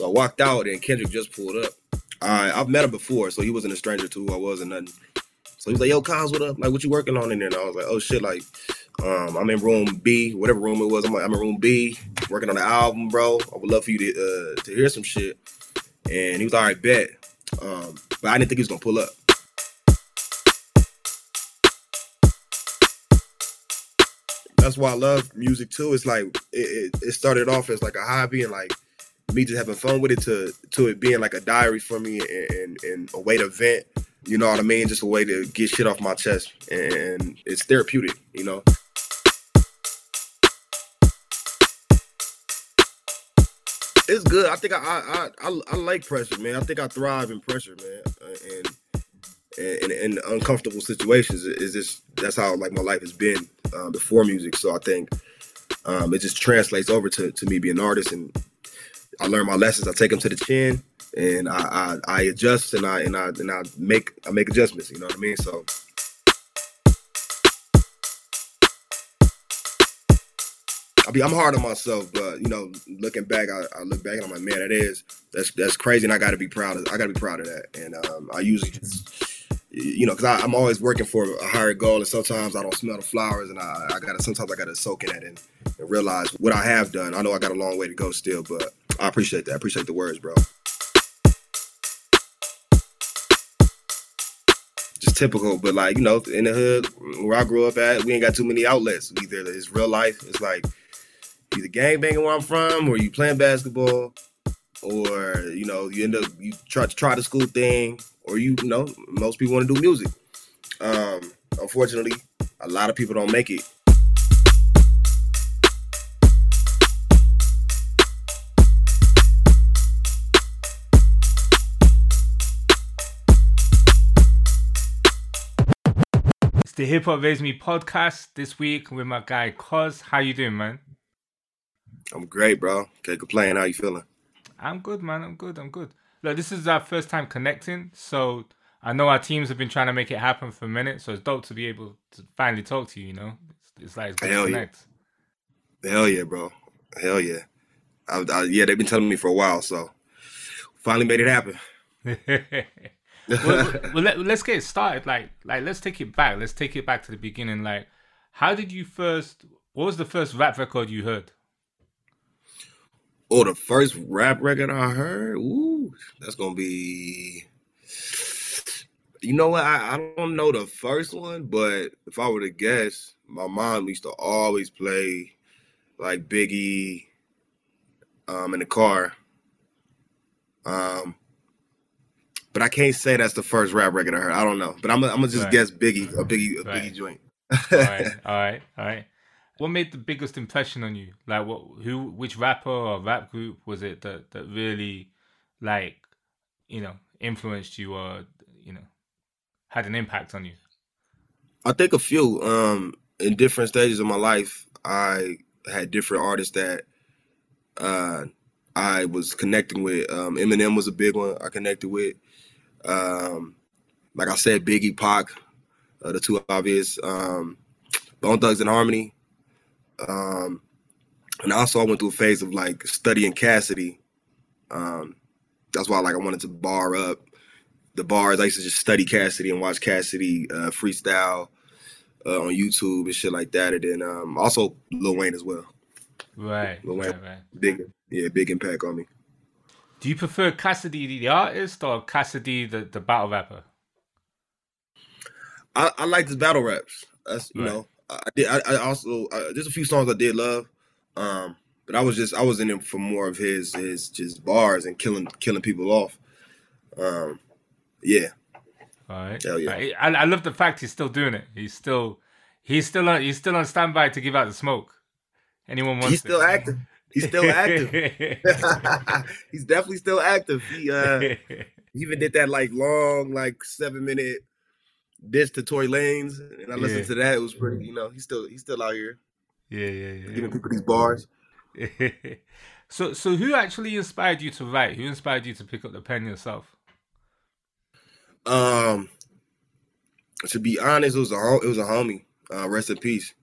So I walked out and Kendrick just pulled up. I I've met him before, so he wasn't a stranger to who I was and nothing. So he was like, "Yo, Kyles, what up? Like, what you working on in there?" And I was like, "Oh shit, like, um, I'm in room B, whatever room it was. I'm like, I'm in room B, working on the album, bro. I would love for you to uh, to hear some shit." And he was all right, bet. Um, but I didn't think he was gonna pull up. That's why I love music too. It's like it, it, it started off as like a hobby and like me just having fun with it to to it being like a diary for me and, and, and a way to vent. You know what I mean? Just a way to get shit off my chest, and it's therapeutic. You know. It's good. I think I I, I I like pressure, man. I think I thrive in pressure, man, uh, and and in uncomfortable situations is just that's how like my life has been um, before music. So I think um, it just translates over to to me being an artist, and I learn my lessons. I take them to the chin, and I, I, I adjust and I and I and I make I make adjustments. You know what I mean? So. I be, I'm hard on myself, but you know, looking back, I, I look back and I'm like, man, that is that's that's crazy, and I got to be proud of. I got to be proud of that. And um, I usually just, you know, because I'm always working for a higher goal, and sometimes I don't smell the flowers, and I, I gotta sometimes I gotta soak in it and, and realize what I have done. I know I got a long way to go still, but I appreciate that. I appreciate the words, bro. Just typical, but like you know, in the hood where I grew up at, we ain't got too many outlets. Either it's real life, it's like either gang banging where I'm from, or you playing basketball, or you know, you end up you try to try the school thing, or you, you know, most people want to do music. Um, unfortunately, a lot of people don't make it. The Hip Hop Raised Me podcast this week with my guy Cozz. How you doing, man? I'm great, bro. Can't complain. How you feeling? I'm good, man. I'm good. I'm good. Look, this is our first time connecting, so I know our teams have been trying to make it happen for a minute. So it's dope to be able to finally talk to you. You know, it's, it's like it's good Hell to yeah. connect. Hell yeah, bro. Hell yeah. I, I, yeah, they've been telling me for a while, so finally made it happen. well, well let, let's get it started. Like, like let's take it back. Let's take it back to the beginning. Like, how did you first? What was the first rap record you heard? Oh, the first rap record I heard, ooh, that's gonna be. You know what? I, I don't know the first one, but if I were to guess, my mom used to always play like Biggie um, in the car. Um, but I can't say that's the first rap record I heard. I don't know, but I'm, I'm gonna just Right. guess Biggie, a Biggie, a Right. Biggie joint. all right, all right, all right. What made the biggest impression on you? Like, what, who, which rapper or rap group was it that that really, like, you know, influenced you or you know, had an impact on you? I think a few. Um, in different stages of my life, I had different artists that uh, I was connecting with. Um, Eminem was a big one. I connected with. Um, like I said, Biggie, Pac, uh, the two obvious. Um, Bone Thugs and Harmony. Um, and also, I went through a phase of like studying Cassidy. Um, that's why, like, I wanted to bar up the bars. I used to just study Cassidy and watch Cassidy uh, freestyle uh, on YouTube and shit like that. And then um, also Lil Wayne as well. Right, Lil Wayne. right, right. Big, yeah, big impact on me. Do you prefer Cassidy the artist or Cassidy the, the battle rapper? I, I like his battle raps. That's you Right. know, I I did. I, I also uh, there's a few songs I did love, um, but I was just I was in it for more of his his just bars and killing killing people off. Um, yeah, All right. Hell yeah. I, I love the fact he's still doing it. He's still he's still on he's still on standby to give out the smoke. Anyone wants he's still it. active. He's still active. he's definitely still active. He uh, even did that like long like seven minute diss to Tory Lanez, and I listened Yeah. to that. It was pretty. You know, he's still he's still out here yeah, yeah, yeah. giving people these bars. so so who actually inspired you to write? Who inspired you to pick up the pen yourself? Um, to be honest, it was a it was a homie. Uh, rest in peace.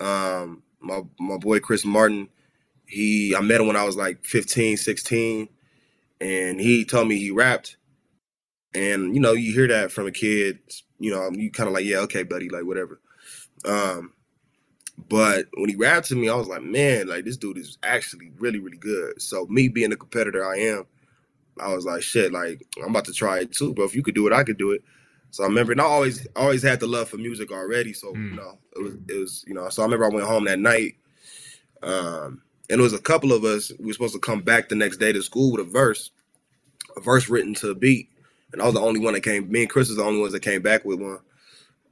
Um, my my boy Chris Martin. He I met him when I was like 15, 16. and he told me he rapped. And you know, you hear that from a kid, you know, you kind of like, yeah, okay, buddy, like whatever. Um, but when he rapped to me, I was like, man, like this dude is actually really, really good. So me being the competitor I am, I was like, shit, like I'm about to try it too, bro. If you could do it, I could do it. So I remember, and I always always had the love for music already. So mm. you know, it was it was you know. So I remember I went home that night, um, and it was a couple of us. We were supposed to come back the next day to school with a verse, a verse written to a beat, and I was the only one that came. Me and Chris was the only ones that came back with one.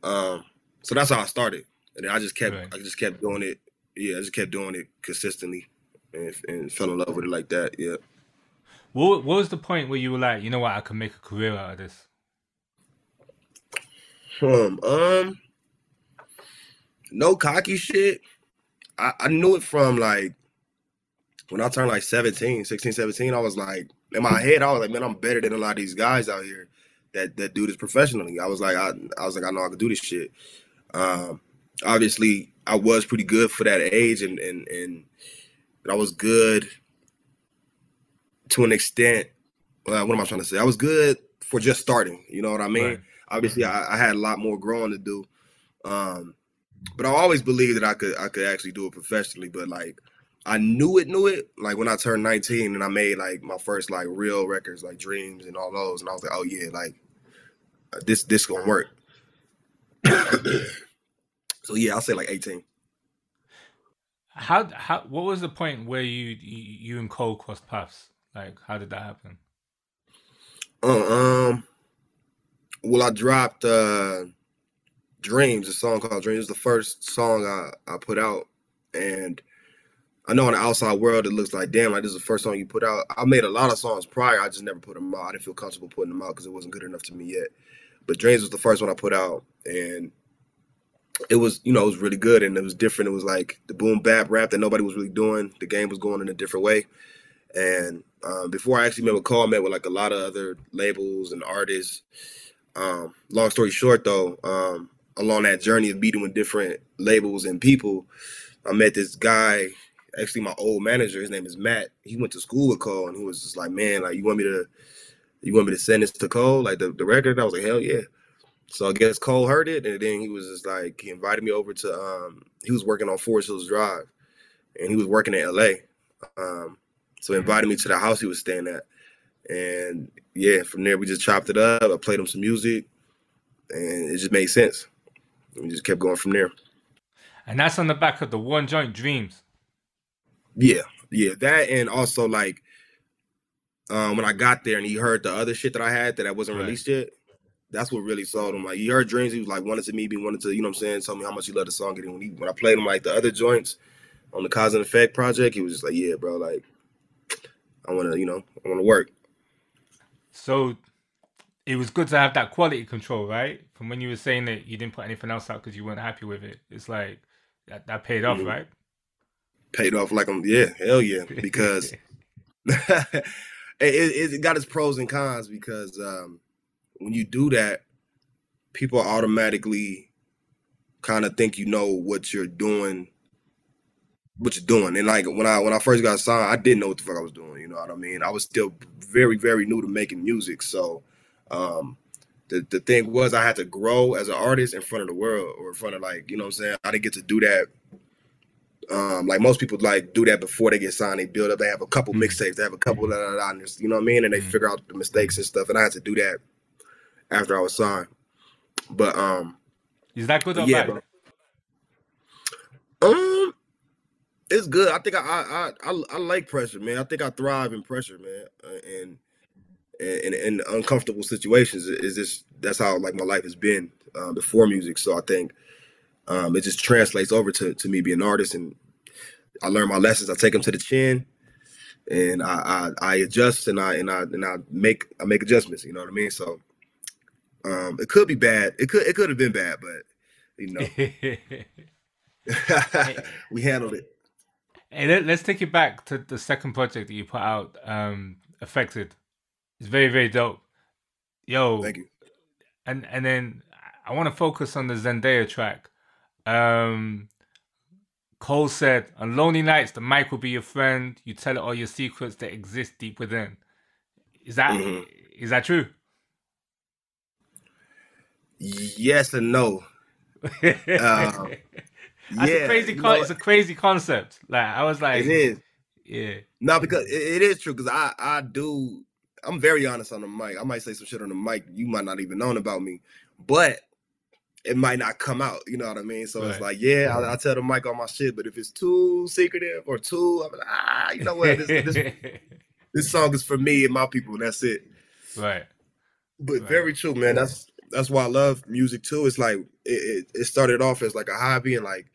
Um, so that's how I started, and I just kept right. I just kept doing it. Yeah, I just kept doing it consistently, and, and fell in love with it like that. Yeah. What What was the point where you were like, you know what, I can make a career out of this? Um, um, no cocky shit. I, I knew it from like when I turned like 17, 16, 17, I was like, in my head, I was like, man, I'm better than a lot of these guys out here that that do this professionally. I was like, I, I was like, I know I can do this shit. Um, obviously, I was pretty good for that age, and and and, I was good to an extent. Well, what am I trying to say? I was good for just starting. You know what I mean? Right. Obviously, I, I, had a lot more growing to do. Um, but I always believed that I could I could actually do it professionally. But like I knew it, knew it. Like when I turned 19 and I made like my first like real records, like Dreams and all those, and I was like, oh yeah, like this this gonna work. so yeah, I'll say like 18. How how what was the point where you you and Cole crossed paths? Like how did that happen? Uh, um well I dropped uh Dreams, a song called Dreams. It was the first song I, I put out. And I know in the outside world it looks like, damn, like this is the first song you put out. I made a lot of songs prior. I just never put them out. I didn't feel comfortable putting them out because it wasn't good enough to me yet. But Dreams was the first one I put out. And it was, you know, it was really good and it was different. It was like the boom bap rap that nobody was really doing. The game was going in a different way. And um, before I actually met with Cole, I met with like a lot of other labels and artists. Um, long story short, though, um, along that journey of meeting with different labels and people, I met this guy, actually my old manager. His name is Matt. He went to school with Cole, and he was just like, "Man, like you want me to, you want me to send this to Cole, like the, the record?" I was like, "Hell yeah!" So I guess Cole heard it, and then he was just like, he invited me over to. um He was working on Forest Hills Drive, and he was working in L.A. Um, so he invited me to the house he was staying at, and yeah, from there we just chopped it up. I played him some music, and it just made sense we just kept going from there. And that's on the back of the one joint dreams. Yeah, yeah, that and also like um when I got there and he heard the other shit that I had that I wasn't right. released yet. That's what really sold him. Like he heard dreams, he was like wanted to meet me, wanted to, you know what I'm saying, tell me how much he loved the song. And when he when I played him like the other joints on the Cozz and Effect project, he was just like, Yeah, bro, like I wanna, you know, I wanna work. So it was good to have that quality control, right? From when you were saying that you didn't put anything else out because you weren't happy with it. It's like that, that paid off, mm-hmm. right? Paid off like I'm, yeah, hell yeah. Because it, it, got its pros and cons because um, when you do that, people automatically kind of think you know what you're doing what you're doing. And like when I when I first got signed, I didn't know what the fuck I was doing. You know what I mean? I was still very very new to making music, so um, the, the thing was I had to grow as an artist in front of the world or in front of like, you know what I'm saying? I didn't get to do that. Um, like most people like do that before they get signed. They build up, they have a couple mm-hmm. mixtapes, they have a couple da, da, da, you know what I mean? And they mm-hmm. figure out the mistakes and stuff. And I had to do that after I was signed. But um Is that good or yeah, bad? Bro. Um it's good. I think I, I I I like pressure, man. I think I thrive in pressure, man. Uh, and in, in uncomfortable situations is just that's how like my life has been uh, before music. So I think um, it just translates over to to me being an artist, and I learn my lessons. I take them to the chin, and I, I, I adjust and I and I and I make I make adjustments. You know what I mean? So um, it could be bad. It could it could have been bad, but you know we handled it. Hey, let's take it back to the second project that you put out, um, Effected. It's very very dope. Yo, thank you. And and then I want to focus on the Zendaya track. Um, Cole said, "On lonely nights, the mic will be your friend. You tell it all your secrets that exist deep within." Is that mm-hmm. is that true? Yes and no. uh, That's yeah, a crazy. Con- it's a crazy concept. Like I was like, it is. Yeah. No, because it, it is true. Because I I do. I'm very honest on the mic. I might say some shit on the mic you might not even know about me, but it might not come out. You know what I mean? So right. it's like, yeah, I, I, tell the mic all my shit, but if it's too secretive or too, I'm like, ah, you know what? This, this, this song is for me and my people. and That's it. Right. But right. very true, man. That's that's why I love music too. It's like it, it, started off as like a hobby and like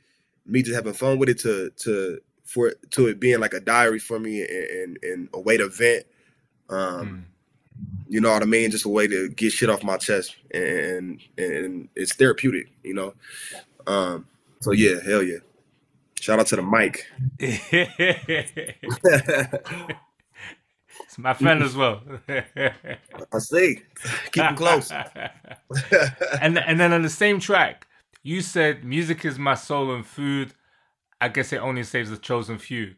me just having fun with it to to for to it being like a diary for me and and, and a way to vent. Um, mm. You know what I mean? Just a way to get shit off my chest, and and it's therapeutic. You know. Um, so yeah, hell yeah. Shout out to the mic. It's my friend as well. I see. Keep him close. and and then on the same track, you said music is my soul and food. I guess it only saves the chosen few.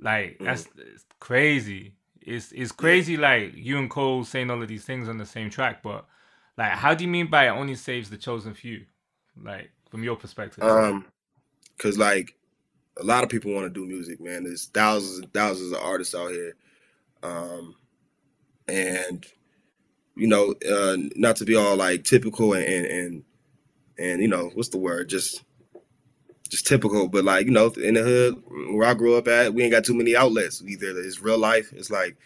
Like that's mm. crazy. It's it's crazy. Like you and Cole saying all of these things on the same track, but like, how do you mean by it only saves the chosen few? Like from your perspective. Um, cause like a lot of people want to do music, man. There's thousands and thousands of artists out here um, and you know, uh, not to be all like typical and, and and and you know, what's the word? Just just typical, but like you know, in the hood where I grew up at, we ain't got too many outlets. Either it's real life, it's like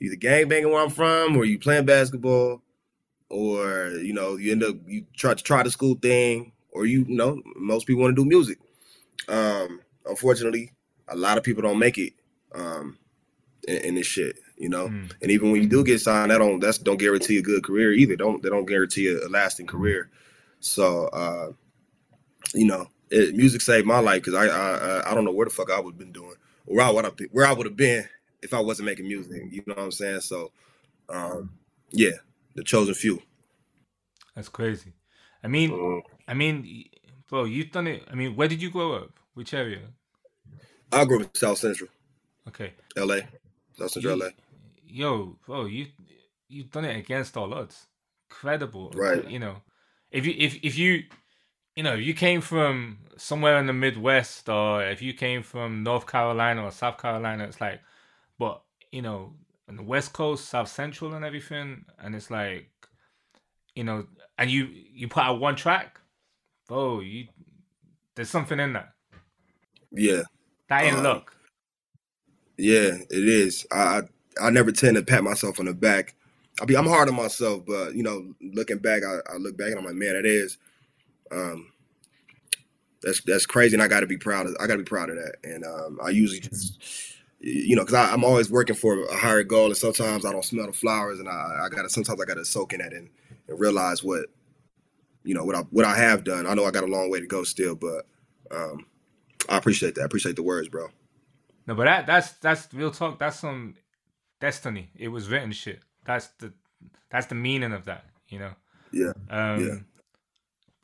either gang banging where I'm from, or you playing basketball, or you know, you end up you try to try the school thing, or you, you know, most people want to do music. Um, unfortunately, a lot of people don't make it. Um, in, in this shit, you know. Mm. And even when you do get signed, that don't that's don't guarantee a good career either. Don't they don't guarantee a, a lasting career. So uh, you know, it, music saved my life because I, I I don't know where the fuck I would have been doing, where I would have where I would have been if I wasn't making music. You know what I'm saying? So um, yeah, the chosen few. That's crazy. I mean, mm. I mean, bro, you've done it. I mean, where did you grow up? Which area? I grew up in South Central. Okay. L.A. That's in LA. Yo, bro, you you've done it against all odds. Credible, right? You know, if you if if you you know you came from somewhere in the Midwest or if you came from North Carolina or South Carolina, it's like, but you know, on the West Coast, South Central, and everything, and it's like, you know, and you you put out one track, oh, you there's something in that. Yeah, that ain't uh, luck. Yeah, it is. I I never tend to pat myself on the back. I be I'm hard on myself, but you know, looking back, I, I look back and I'm like, man, it is. Um, that's that's crazy, and I got to be proud of. I got to be proud of that. And um, I usually just, you know, because I'm always working for a higher goal, and sometimes I don't smell the flowers, and I, I got to sometimes I got to soak in that and, and realize what, you know, what I what I have done. I know I got a long way to go still, but um, I appreciate that. I appreciate the words, bro. No, but that that's that's real talk. That's some destiny. It was written shit. That's the that's the meaning of that. You know. Yeah. Um, yeah.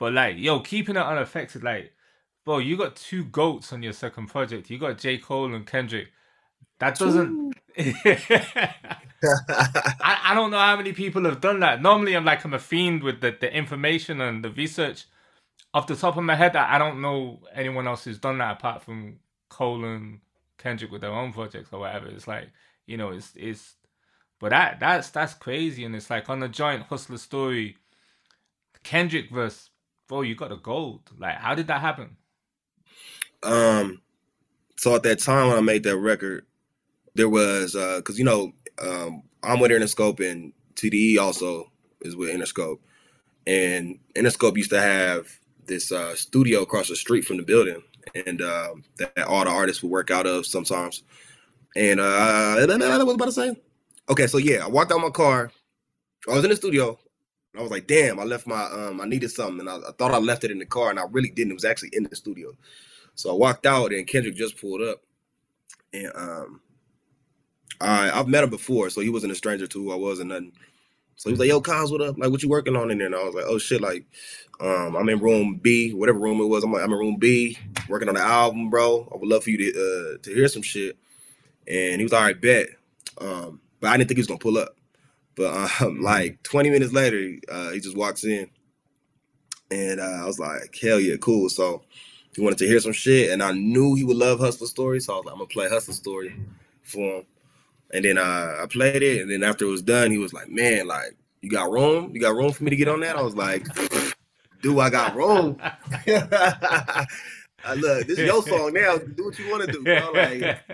But like, yo, keeping it unaffected, like, bro, you got two goats on your second project. You got J. Cole and Kendrick. That doesn't. I, I don't know how many people have done that. Normally, I'm like I'm a fiend with the, the information and the research. Off the top of my head, I don't know anyone else who's done that apart from Cole and Kendrick with their own projects or whatever. It's like you know, it's it's, but that that's that's crazy, and it's like on the joint hustler story, Kendrick verse, bro, you got a gold. Like, how did that happen? Um, so at that time when I made that record, there was uh, cause you know, um, I'm with Interscope and TDE also is with Interscope, and Interscope used to have this uh, studio across the street from the building and uh, that all the artists would work out of sometimes. And uh, what was I about to say? Okay, so yeah, I walked out my car. I was in the studio. I was like, damn, I left my um, I needed something, and I, I, thought I left it in the car, and I really didn't. It was actually in the studio. So I walked out, and Kendrick just pulled up, and um, I I've met him before, so he wasn't a stranger to who I was and nothing. So he was like, "Yo, Kyles, what up? Like, what you working on in there?" And I was like, "Oh shit, like, um, I'm in room B, whatever room it was. I'm like, I'm in room B, working on the album, bro. I would love for you to uh, to hear some shit." And he was all right, bet. Um, but I didn't think he was gonna pull up. But um, like 20 minutes later, uh, he just walks in, and uh, I was like, hell yeah, cool. So he wanted to hear some shit, and I knew he would love Hustler Story, so I was like, I'm gonna play Hustler Story for him. And then uh, I played it, and then after it was done, he was like, man, like you got room? You got room for me to get on that? I was like, do I got room? I look, this is your song now. Do what you want to do, bro. Like,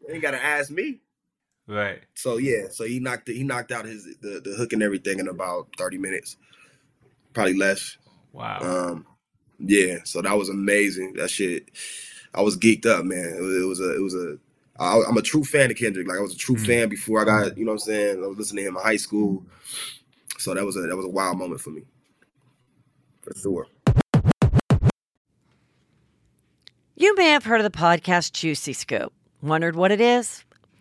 you ain't gotta ask me. Right. So yeah, so he knocked he knocked out his the, the hook and everything in about 30 minutes. Probably less. Wow. Um yeah, so that was amazing. That shit I was geeked up, man. It was, it was a it was a I, I'm a true fan of Kendrick. Like I was a true Mhm. fan before I got, you know what I'm saying? I was listening to him in high school. So that was a that was a wild moment for me. For sure. You may have heard of the podcast Juicy Scoop. Wondered what it is?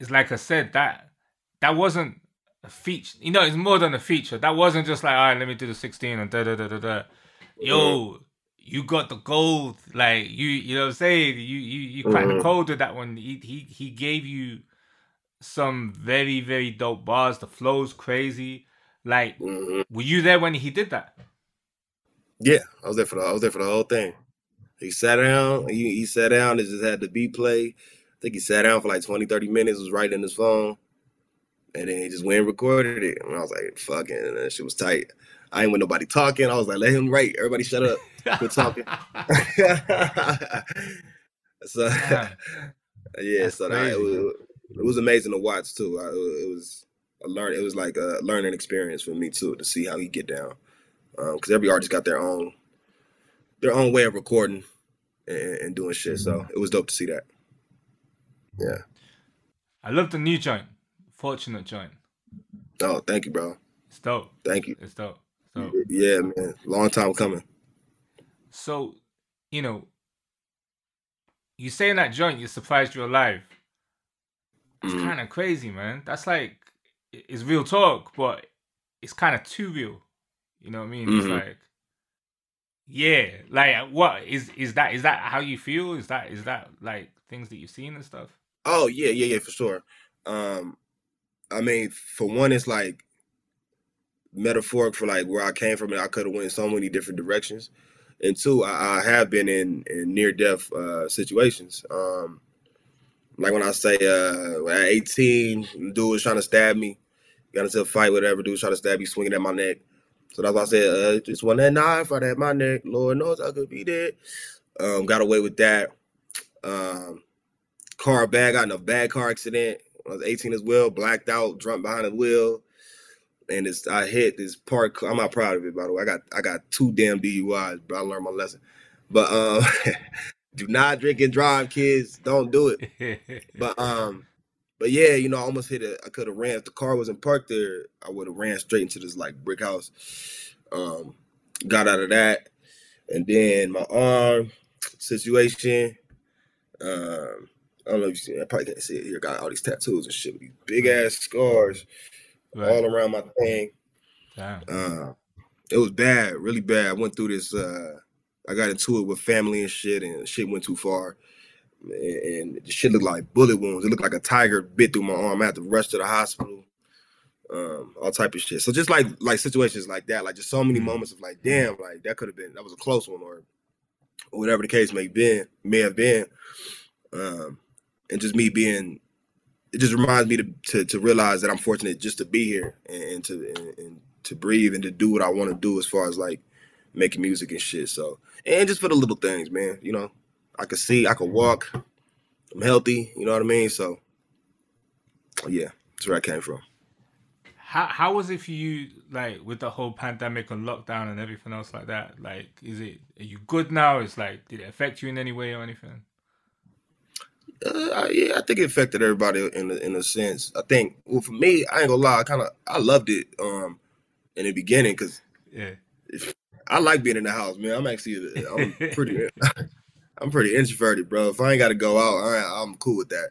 is like I said that that wasn't a feature. You know, it's more than a feature. That wasn't just like, all right, let me do the sixteen and da da da da da. Yo, you got the gold. Like you, you know what I'm saying. You you you cracked the Mhm. code with that one. He he he gave you some very very dope bars. The flow's crazy. Like, Mhm. were you there when he did that? Yeah, I was there for the I was there for the whole thing. He sat down, he, he sat down and just had the beat play. I think he sat down for like 20, 30 minutes, was writing his phone. And then he just went and recorded it. And I was like, fucking, and that shit was tight. I ain't with nobody talking. I was like, let him write. Everybody shut up. Quit talking. so Damn. yeah, so that, it, was, it was amazing to watch too. I, it was a learn. It was like a learning experience for me too to see how he get down. Um, because every artist got their own their own way of recording and, and doing shit. So it was dope to see that. Yeah. I love the new joint, Fortunate joint. Oh, thank you, bro. It's dope. Thank you. It's dope. So Yeah, man. Long time coming. So, you know, you say in that joint you're surprised you're alive. It's Mhm. kind of crazy, man. That's like it's real talk, but it's kind of too real. You know what I mean? It's Mhm. like, yeah, like what is is that? Is that how you feel? Is that is that like things that you've seen and stuff? Oh yeah, yeah, yeah, for sure. Um, I mean, for one, it's like metaphoric for like where I came from, and I could have went so many different directions. And two, I, I have been in, in near death uh, situations. Um, like when I say uh, at 18, dude was trying to stab me, got into a fight, whatever. Dude was trying to stab me, swinging at my neck. So that's why I said, uh, just one that knife right at my neck. Lord knows I could be dead. Um, got away with that. Um, car bad, got in a bad car accident. I was 18 as well, blacked out, drunk behind the wheel. And it's I hit this park. I'm not proud of it, by the way. I got I got two damn DUIs, but I learned my lesson. But um do not drink and drive, kids. Don't do it. But um, but yeah, you know, I almost hit it. I could have ran if the car wasn't parked there. I would have ran straight into this like brick house. Um, got out of that, and then my arm situation. Um, I don't know if you see. I probably can't see it here. Got all these tattoos and shit, with these big ass scars all around my thing. Damn. Uh, it was bad, really bad. I went through this. Uh, I got into it with family and shit, and shit went too far. And, and the shit looked like bullet wounds. It looked like a tiger bit through my arm. I had to rush to the hospital. Um, all type of shit. So just like like situations like that, like just so many Mhm. moments of like, damn, like that could have been that was a close one, or, or whatever the case may been may have been. Um, and just me being, it just reminds me to to, to realize that I'm fortunate just to be here and, and to and, and to breathe and to do what I want to do as far as like making music and shit. So and just for the little things, man. You know, I can see, I can walk, I'm healthy. You know what I mean? So yeah, that's where I came from. How how was it for you, like with the whole pandemic and lockdown and everything else like that? Like, is it are you good now? It's like, did it affect you in any way or anything? Uh, yeah, I think it affected everybody in a, in a sense. I think, well, for me, I ain't gonna lie, I kind of I loved it um in the beginning because yeah, I like being in the house, man. I'm actually I'm pretty I'm pretty introverted, bro. If I ain't got to go out, I, I'm cool with that.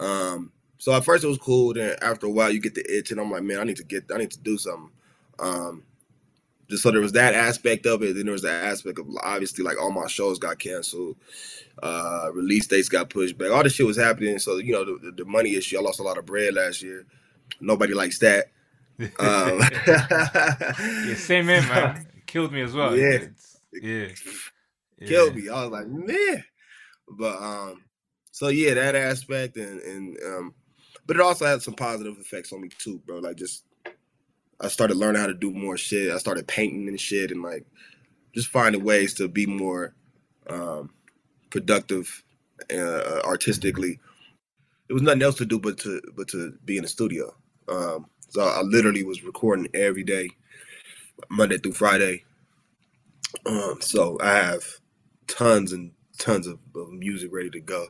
Um, so at first it was cool. Then after a while, you get the itch, and I'm like, man, I need to get, I need to do something. Um, just so there was that aspect of it. Then there was that aspect of obviously like all my shows got canceled, uh, release dates got pushed back. All this shit was happening. So you know the, the money issue. I lost a lot of bread last year. Nobody likes that. Um, yeah, same man. It killed me as well. Yeah, it's, yeah, yeah. killed me. I was like, man. But um, so yeah, that aspect and and um, but it also had some positive effects on me too, bro. Like just I started learning how to do more shit. I started painting and shit and like just finding ways to be more um, productive uh, artistically. There was nothing else to do but to but to be in the studio. Um, so I literally was recording every day, Monday through Friday. Um, so I have tons and tons of, of music ready to go.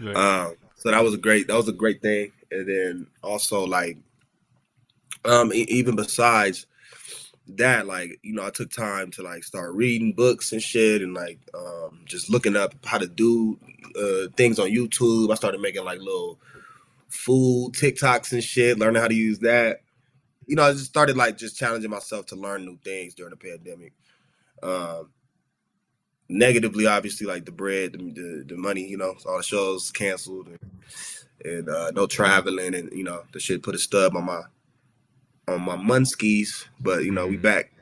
Right. Um, so that was a great that was a great thing and then also like um even besides that like you know i took time to like start reading books and shit and like um just looking up how to do uh things on youtube. I started making like little food tiktoks and shit learning how to use that. You know i just started like just challenging myself to learn new things during the pandemic. Um negatively obviously like the bread the, the, the money you know all the shows canceled and and uh, no traveling, and you know the shit put a stub on my on my munskies. But you know we mm-hmm. back.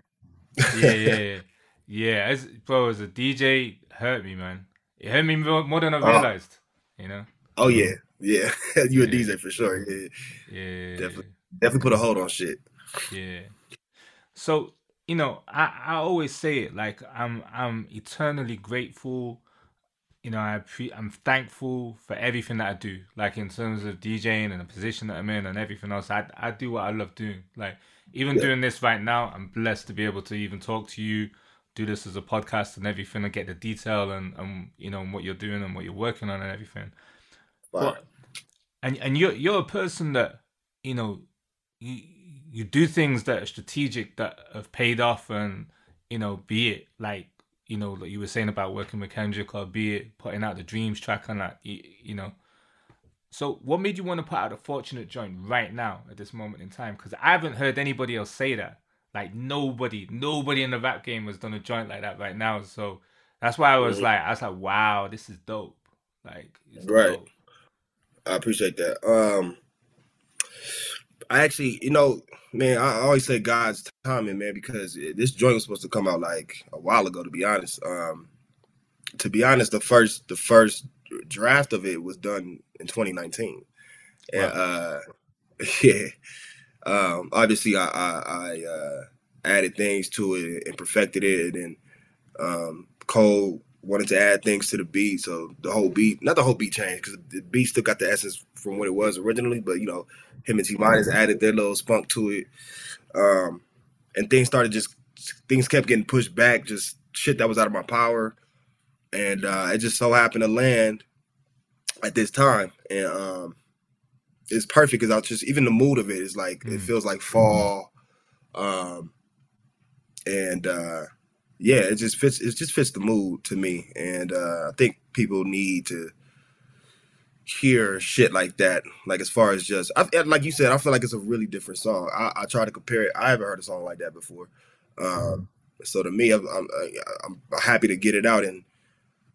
yeah, yeah, yeah. yeah. As bro, as a DJ, hurt me, man. It hurt me more, more than I uh-huh. realized. Uh, you know. Oh yeah, yeah. you a yeah. DJ for sure. Yeah, yeah. Definitely, definitely put a hold on shit. Yeah. So you know, I, I always say it like I'm I'm eternally grateful you know, I pre- I'm thankful for everything that I do, like in terms of DJing and the position that I'm in and everything else. I I do what I love doing. Like even yeah. doing this right now, I'm blessed to be able to even talk to you, do this as a podcast and everything, and get the detail and and you know what you're doing and what you're working on and everything. Wow. But, and and you're you're a person that you know you you do things that are strategic that have paid off and you know be it like you know, like you were saying about working with Kendrick or be it putting out the Dreams track on that, you, you know. So, what made you want to put out a Fortunate joint right now at this moment in time? Because I haven't heard anybody else say that. Like nobody, nobody in the rap game has done a joint like that right now. So that's why I was mm-hmm. like, I was like, wow, this is dope. Like, right. Dope. I appreciate that. Um, I actually, you know, man, I always say God's timing, man, because this joint was supposed to come out like a while ago. To be honest, um, to be honest, the first the first draft of it was done in 2019, wow. and uh, yeah, um, obviously I I, I uh, added things to it and perfected it, and um, Cole wanted to add things to the beat, so the whole beat, not the whole beat changed because the beat still got the essence from what it was originally, but you know, him and T Minus added their little spunk to it, um, and things started just things kept getting pushed back, just shit that was out of my power, and uh, it just so happened to land at this time, and um, it's perfect because I just even the mood of it is like mm. it feels like fall, um, and uh, yeah, it just fits. It just fits the mood to me, and uh, I think people need to hear shit like that. Like as far as just, I, like you said, I feel like it's a really different song. I, I try to compare it. I haven't heard a song like that before. Um, so to me, I'm, I'm, I'm happy to get it out and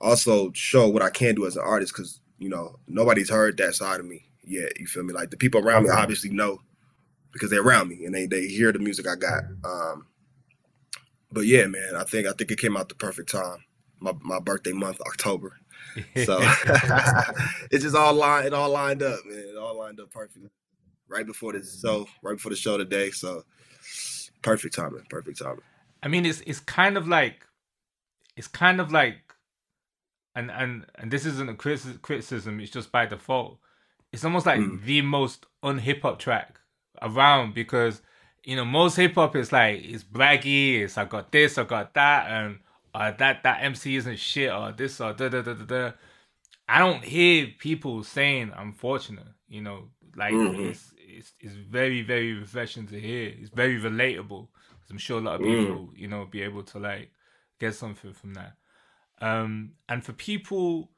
also show what I can do as an artist because you know nobody's heard that side of me yet. You feel me? Like the people around me obviously know because they're around me and they they hear the music I got. Um, but yeah, man, I think I think it came out the perfect time. My my birthday month, October. So it just all lined it all lined up, man. It all lined up perfectly. Right before this show, right before the show today. So perfect timing. Perfect timing. I mean, it's it's kind of like, it's kind of like, and and and this isn't a criticism. It's just by default. It's almost like mm. the most un hip hop track around because you know most hip hop is like it's braggy. It's I got this, I got that, and uh, that that MC isn't shit or this or da da da da da. I don't hear people saying I'm fortunate. You know, like mm-hmm. it's it's it's very very refreshing to hear. It's very relatable. I'm sure a lot of mm. people, mm. you know, be able to like get something from that. Um, and for people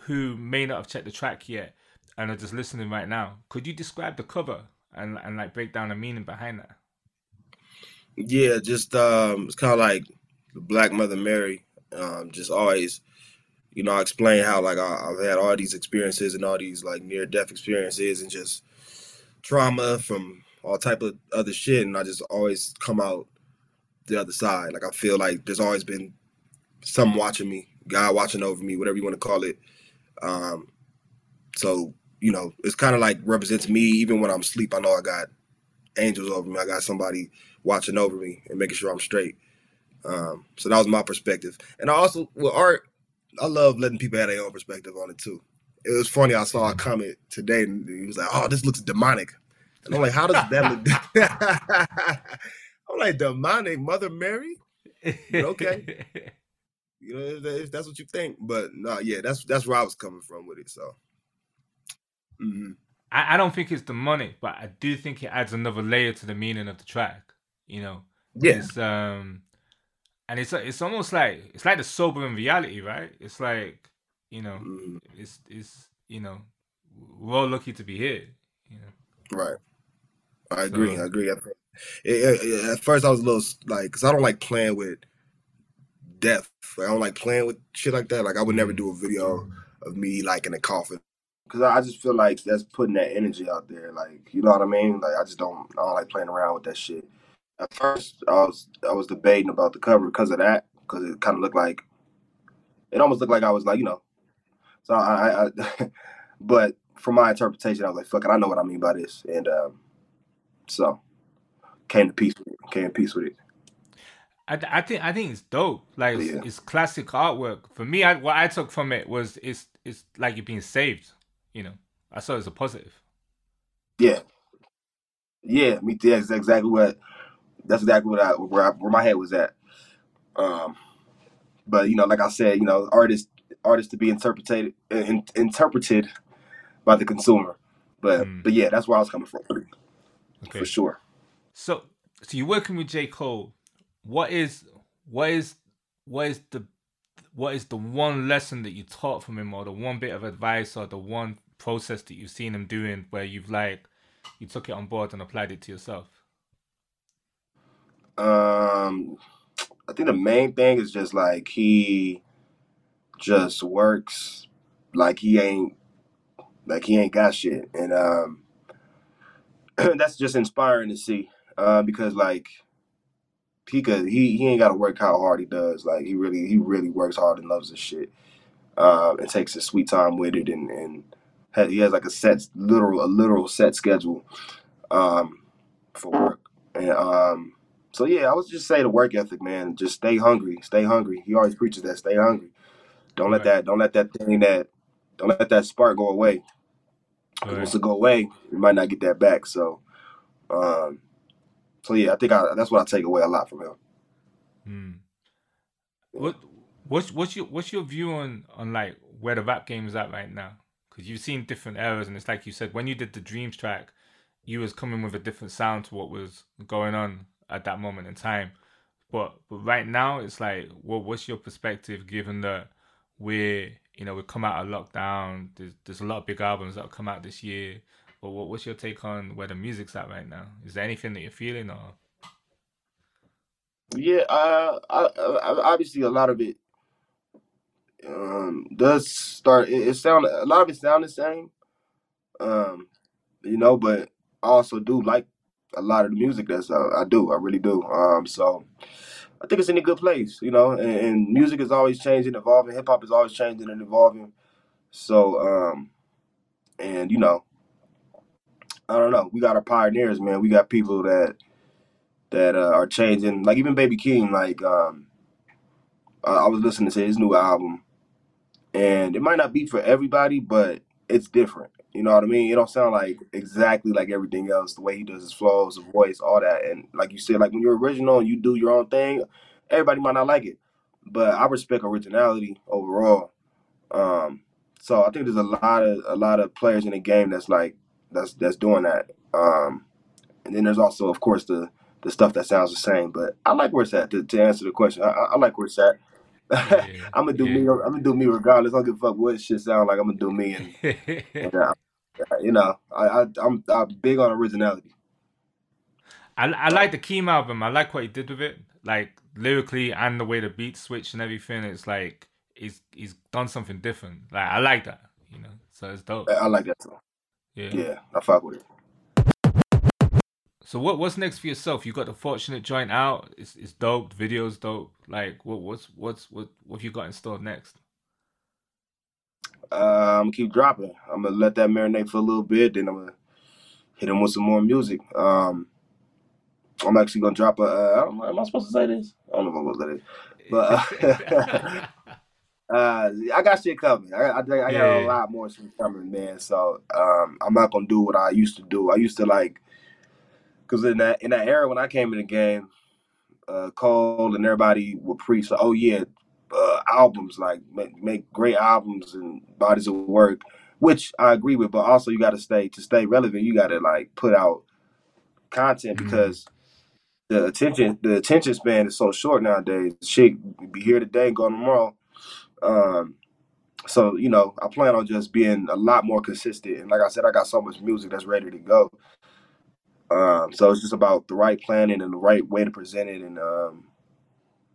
who may not have checked the track yet and are just listening right now, could you describe the cover and and like break down the meaning behind that? Yeah, just um, it's kind of like the Black Mother Mary. Um, just always, you know, I explain how like I, I've had all these experiences and all these like near death experiences and just trauma from all type of other shit, and I just always come out the other side. Like I feel like there's always been some watching me, God watching over me, whatever you want to call it. Um, so you know, it's kind of like represents me. Even when I'm asleep, I know I got angels over me. I got somebody watching over me and making sure I'm straight. Um, so that was my perspective. And I also with art, I love letting people have their own perspective on it too. It was funny. I saw a comment today, and he was like, "Oh, this looks demonic." And I'm like, how does that look? I'm like, demonic Mother Mary? okay. you know, if, that's what you think. But no, yeah, that's that's where I was coming from with it. So mm-hmm. I, I don't think it's demonic, but I do think it adds another layer to the meaning of the track. You know? Yeah. It's, um and it's it's almost like it's like the sobering reality, right? It's like, you know, mm-hmm. it's it's you know, we're all lucky to be here. You know? Right. I agree. So, I agree. It, at first, I was a little like, because I don't like playing with death. Like, I don't like playing with shit like that. Like, I would never do a video of me like in a coffin because I just feel like that's putting that energy out there. Like, you know what I mean? Like, I just don't, I don't like playing around with that shit. At first, I was, I was debating about the cover because of that, because it kind of looked like, it almost looked like I was like, you know, so I, I but from my interpretation, I was like, fuck it, I know what I mean by this, and um, so came to peace with it. Came to peace with it. I, I think I think it's dope. Like it's, yeah. it's classic artwork. For me, I, what I took from it was it's it's like you're being saved. You know, I saw it as a positive. Yeah, yeah. Me, too. that's exactly what. That's exactly what I where I, where my head was at. Um, but you know, like I said, you know, artists artists to be interpreted in, interpreted by the consumer. But mm. but yeah, that's where I was coming from okay. for sure. So, so you're working with J Cole. What is what is what is the what is the one lesson that you taught from him, or the one bit of advice, or the one process that you've seen him doing where you've like you took it on board and applied it to yourself? Um, I think the main thing is just like he just works like he ain't like he ain't got shit, and um, that's just inspiring to see uh, because like he could he he ain't got to work how hard he does. Like he really he really works hard and loves this shit, um, and takes his sweet time with it, and and has, he has like a set literal a literal set schedule um, for work, and um, so yeah, I would just say the work ethic, man. Just stay hungry, stay hungry. He always preaches that stay hungry. Don't let that don't let that thing that don't let that spark go away. Once it go away, you might not get that back. So, um, so yeah, I think I, that's what I take away a lot from him. Hmm. What what's what's your what's your view on on like where the rap game is at right now? Because you've seen different eras, and it's like you said when you did the Dreams track, you was coming with a different sound to what was going on at that moment in time. But but right now, it's like, what what's your perspective given that we're you know, we come out of lockdown. There's there's a lot of big albums that come out this year. What, what's your take on where the music's at right now? Is there anything that you're feeling or? Yeah, uh, I, I, obviously a lot of it um, does start. It, it sound a lot of it sound the same, um, you know. But I also do like a lot of the music that's uh, I do. I really do. Um, so I think it's in a good place, you know. And, and music is always changing, evolving. Hip hop is always changing and evolving. So, um, and you know, I don't know. We got our pioneers, man. We got people that that uh, are changing. Like even Baby Keem. like um, I was listening to his new album, and it might not be for everybody, but it's different. You know what I mean? It don't sound like exactly like everything else. The way he does his flows, the voice, all that. And like you said, like when you're original and you do your own thing, everybody might not like it, but I respect originality overall. Um, so I think there's a lot of a lot of players in the game that's like that's that's doing that. Um, and then there's also, of course, the the stuff that sounds the same. But I like where it's at. To, to answer the question, I, I like where it's at. Yeah, I'm gonna do yeah. me. I'm gonna do me regardless. I don't give a fuck what shit sound like. I'm gonna do me, and, and uh, you know, I, I I'm I'm big on originality. I I like the Keem album. I like what he did with it, like lyrically and the way the beats switch and everything. It's like he's he's done something different. Like I like that, you know. So it's dope. I like that too. Yeah, yeah, I fuck with it. So what what's next for yourself? You got the fortunate joint out. It's it's dope. The video's dope. Like what what's what's what what have you got in store next? Uh, I'm gonna keep dropping. I'm gonna let that marinate for a little bit. Then I'm gonna hit him with some more music. Um, I'm actually gonna drop a. Uh, am I supposed to say this? I don't know if I'm supposed to say this, but. Uh, uh, I got shit coming. I, I, I got yeah. a lot more shit coming, man. So um, I'm not gonna do what I used to do. I used to like because in that in that era when I came in the game, uh, Cole and everybody would preach like, "Oh yeah, uh, albums like make, make great albums and bodies of work," which I agree with. But also, you got to stay to stay relevant. You got to like put out content mm-hmm. because the attention the attention span is so short nowadays. Shit, be here today, go tomorrow. Um, so you know, I plan on just being a lot more consistent. And like I said, I got so much music that's ready to go. Um, so it's just about the right planning and the right way to present it, and um,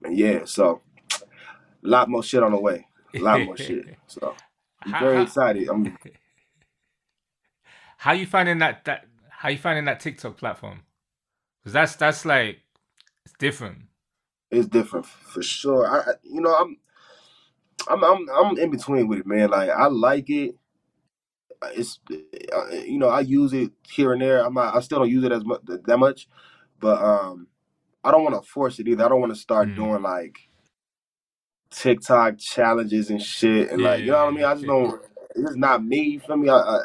and yeah, so a lot more shit on the way, a lot more shit. So I'm very excited. I'm. How you finding that that how you finding that TikTok platform? Because that's that's like it's different. It's different for sure. I you know I'm I'm I'm I'm in between with it, man. Like I like it it's uh, you know I use it here and there. I'm not, I still don't use it as much that much, but um, I don't want to force it either. I don't want to start mm. doing like TikTok challenges and shit and yeah, like you know what I mean. I just don't. It's not me. You feel me? I, I,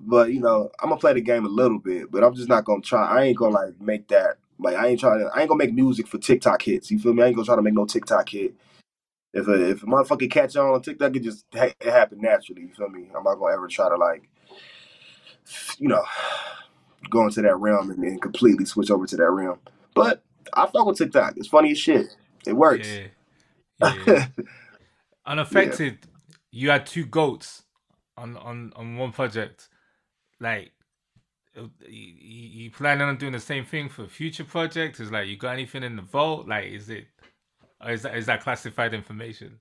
but you know I'm gonna play the game a little bit, but I'm just not gonna try. I ain't gonna like make that. Like I ain't trying to. I ain't gonna make music for TikTok hits. You feel me? I ain't gonna try to make no TikTok hit if a if a motherfucker catch on on TikTok, it just it happen naturally. You feel me? I'm not gonna ever try to like, you know, go into that realm and, then completely switch over to that realm. But I fuck with TikTok. It's funny as shit. It works. Yeah. yeah. On Effected, yeah. you had two goats on on on one project. Like, uh, you, you planning on doing the same thing for future projects? Is like you got anything in the vault? Like, is it or is that is that classified information?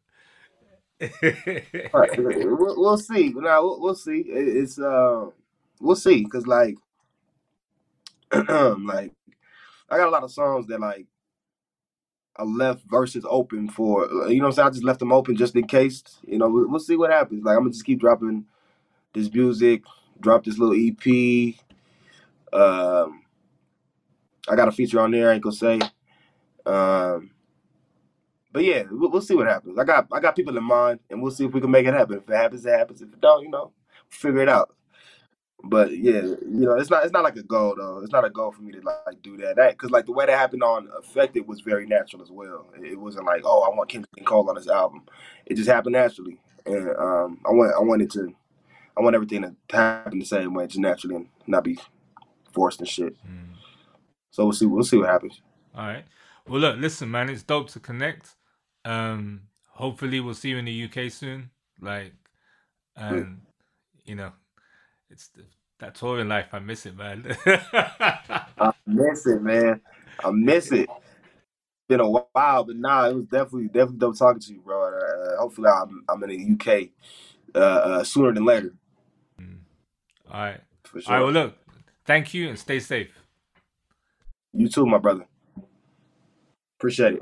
right, we'll, we'll see. Now we'll, we'll see. It's uh, we'll see because like, like I got a lot of songs that like I left verses open for. You know what I'm saying? I just left them open just in case. You know, we'll, we'll see what happens. Like I'm gonna just keep dropping this music. Drop this little EP. Um, I got a feature on there. I ain't gonna say. Um, but yeah, we'll, we'll, see what happens. I got I got people in mind, and we'll see if we can make it happen. If it happens, it happens. If it don't, you know, figure it out. But yeah, you know, it's not it's not like a goal though. It's not a goal for me to like do that. That because like the way that happened on Effected was very natural as well. It wasn't like oh I want Kendrick Cole on this album. It just happened naturally, and um, I want I wanted to I want everything to happen the same way, just naturally, and not be forced and shit. Mm. So we'll see we'll see what happens. All right. Well, look, listen, man, it's dope to connect. Um, hopefully we'll see you in the UK soon. Like, and you know, it's the, that touring life. I miss it, man. I miss it, man. I miss it. It's been a while, but nah, it was definitely definitely dope talking to you, bro. Uh, hopefully, I'm I'm in the UK uh, uh, sooner than later. Mm. All right. For sure. All right. Well, look. Thank you and stay safe. You too, my brother. Appreciate it.